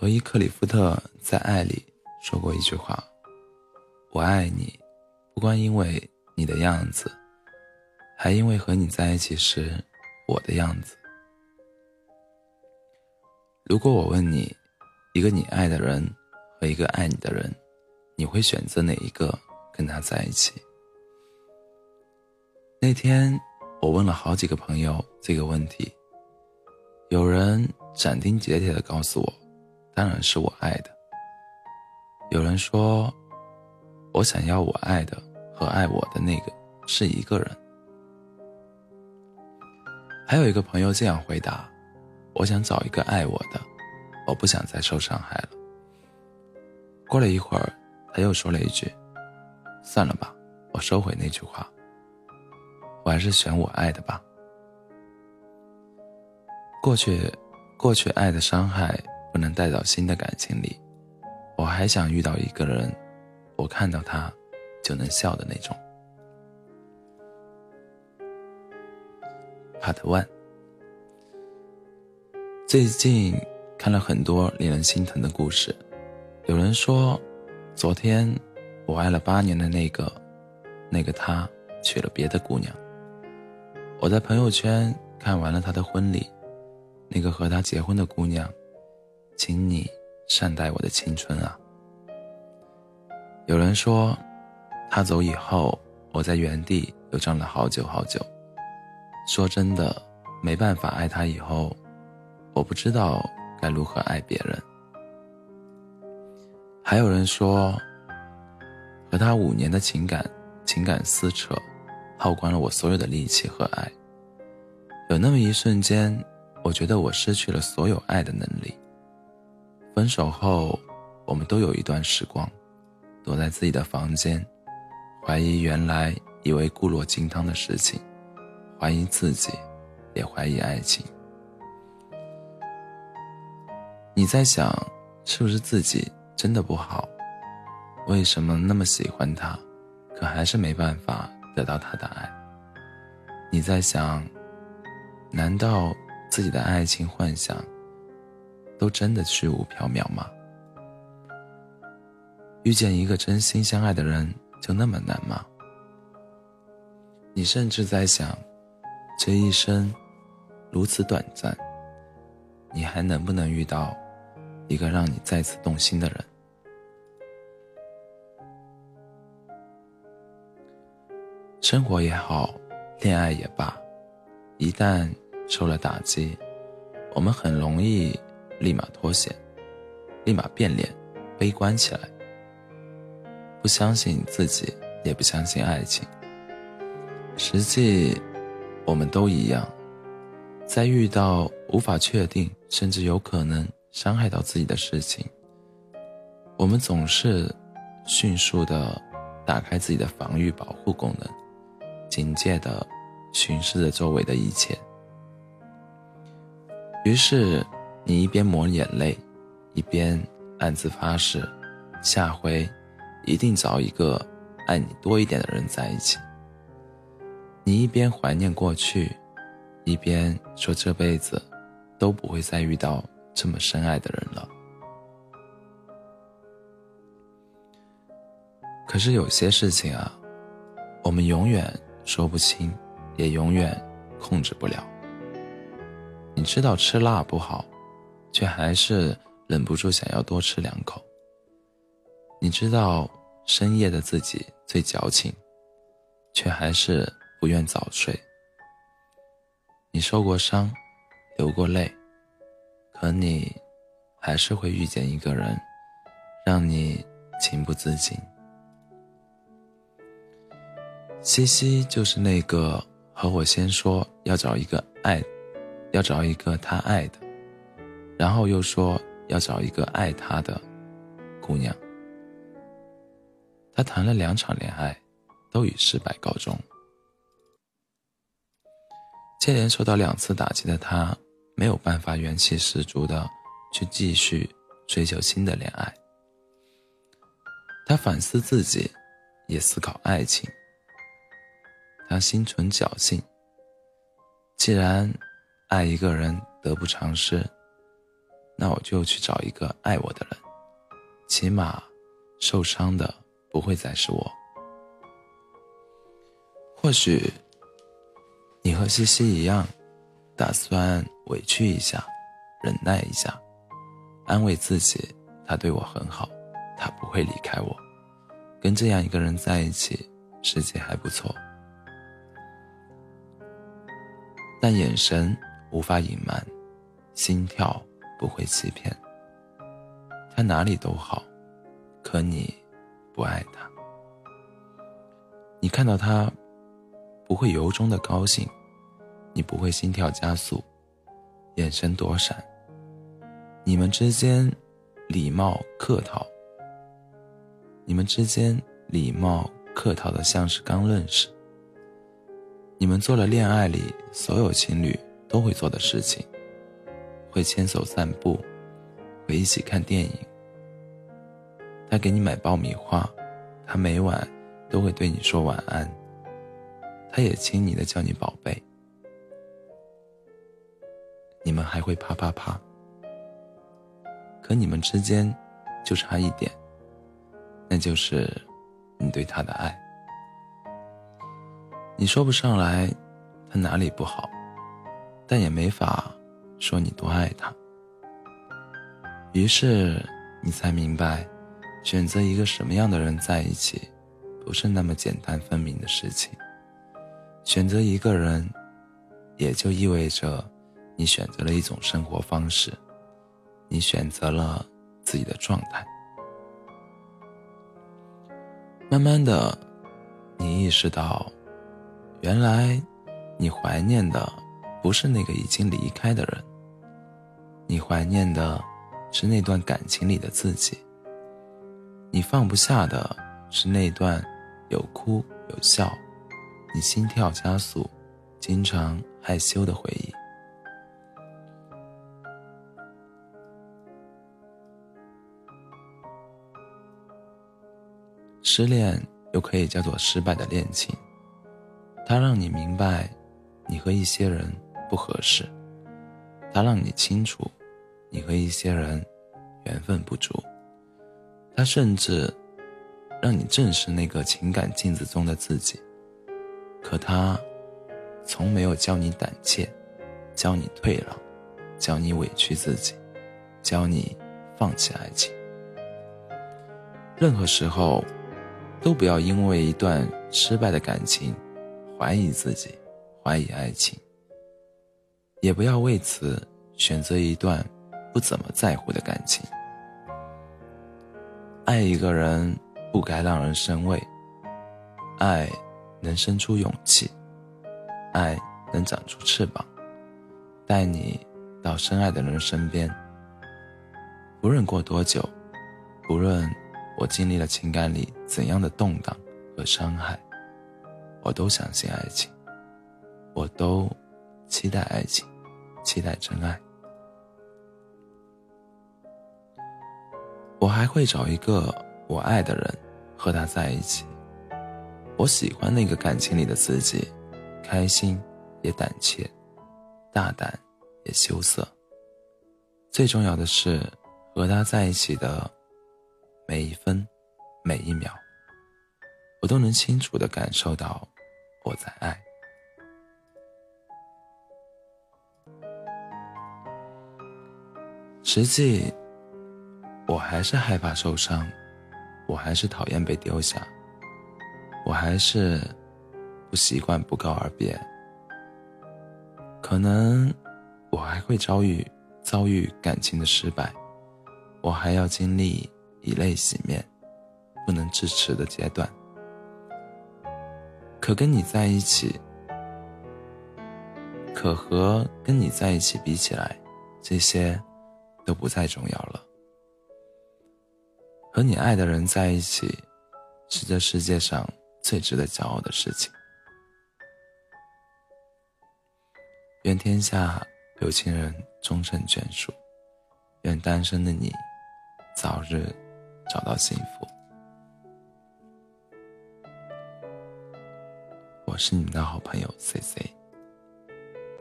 罗伊·克里夫特在《爱》里说过一句话：“我爱你，不光因为你的样子，还因为和你在一起时我的样子。”如果我问你，一个你爱的人和一个爱你的人，你会选择哪一个跟他在一起？那天我问了好几个朋友这个问题，有人斩钉截铁的告诉我，当然是我爱的。有人说，我想要我爱的和爱我的那个是一个人。还有一个朋友这样回答。我想找一个爱我的，我不想再受伤害了。过了一会儿，他又说了一句：“算了吧，我收回那句话。我还是选我爱的吧。过去，过去爱的伤害不能带到新的感情里。我还想遇到一个人，我看到他就能笑的那种。” Part One。最近看了很多令人心疼的故事，有人说，昨天我爱了八年的那个，那个他娶了别的姑娘。我在朋友圈看完了他的婚礼，那个和他结婚的姑娘，请你善待我的青春啊。有人说，他走以后，我在原地又站了好久好久。说真的，没办法爱他以后。我不知道该如何爱别人。还有人说，和他五年的情感情感撕扯，耗光了我所有的力气和爱。有那么一瞬间，我觉得我失去了所有爱的能力。分手后，我们都有一段时光，躲在自己的房间，怀疑原来以为固若金汤的事情，怀疑自己，也怀疑爱情。你在想，是不是自己真的不好？为什么那么喜欢他，可还是没办法得到他的爱？你在想，难道自己的爱情幻想都真的虚无缥缈吗？遇见一个真心相爱的人就那么难吗？你甚至在想，这一生如此短暂，你还能不能遇到？一个让你再次动心的人。生活也好，恋爱也罢，一旦受了打击，我们很容易立马脱险，立马变脸，悲观起来，不相信自己，也不相信爱情。实际，我们都一样，在遇到无法确定，甚至有可能。伤害到自己的事情，我们总是迅速的打开自己的防御保护功能，警戒的巡视着周围的一切。于是，你一边抹眼泪，一边暗自发誓，下回一定找一个爱你多一点的人在一起。你一边怀念过去，一边说这辈子都不会再遇到。这么深爱的人了，可是有些事情啊，我们永远说不清，也永远控制不了。你知道吃辣不好，却还是忍不住想要多吃两口。你知道深夜的自己最矫情，却还是不愿早睡。你受过伤，流过泪。可你，还是会遇见一个人，让你情不自禁。西西就是那个和我先说要找一个爱，要找一个他爱的，然后又说要找一个爱他的姑娘。他谈了两场恋爱，都以失败告终。接连受到两次打击的他。没有办法元气十足的去继续追求新的恋爱。他反思自己，也思考爱情。他心存侥幸。既然爱一个人得不偿失，那我就去找一个爱我的人，起码受伤的不会再是我。或许你和西西一样，打算委屈一下，忍耐一下，安慰自己，他对我很好，他不会离开我，跟这样一个人在一起，世界还不错。但眼神无法隐瞒，心跳不会欺骗。他哪里都好，可你不爱他。你看到他，不会由衷的高兴，你不会心跳加速，眼神躲闪。你们之间礼貌客套，你们之间礼貌客套的像是刚认识。你们做了恋爱里所有情侣都会做的事情，会牵手散步，会一起看电影。他给你买爆米花，他每晚都会对你说晚安。他也亲昵的叫你宝贝。你们还会啪啪啪。可你们之间就差一点，那就是你对他的爱。你说不上来，他哪里不好，但也没法说你多爱他。于是你才明白，选择一个什么样的人在一起，不是那么简单分明的事情。选择一个人，也就意味着你选择了一种生活方式，你选择了自己的状态。慢慢的，你意识到。原来，你怀念的不是那个已经离开的人，你怀念的是那段感情里的自己。你放不下的是那段有哭有笑，你心跳加速，经常害羞的回忆。失恋又可以叫做失败的恋情。它让你明白，你和一些人不合适；它让你清楚，你和一些人缘分不足；它甚至让你正视那个情感镜子中的自己。可它从没有教你胆怯，教你退让，教你委屈自己，教你放弃爱情。任何时候，都不要因为一段失败的感情。怀疑自己，怀疑爱情，也不要为此选择一段不怎么在乎的感情。爱一个人不该让人生畏，爱能生出勇气，爱能长出翅膀，带你到深爱的人身边。不论过多久，不论我经历了情感里怎样的动荡和伤害。我都相信爱情，我都期待爱情，期待真爱。我还会找一个我爱的人，和他在一起。我喜欢那个感情里的自己，开心也胆怯，大胆也羞涩。最重要的是，和他在一起的每一分每一秒。我都能清楚的感受到我在爱。实际，我还是害怕受伤，我还是讨厌被丢下，我还是不习惯不告而别。可能我还会遭遇遭遇感情的失败，我还要经历以泪洗面、不能支持的阶段。可跟你在一起，可和跟你在一起比起来，这些都不再重要了。和你爱的人在一起，是这世界上最值得骄傲的事情。愿天下有情人终成眷属，愿单身的你早日找到幸福。我是你们的好朋友 C C。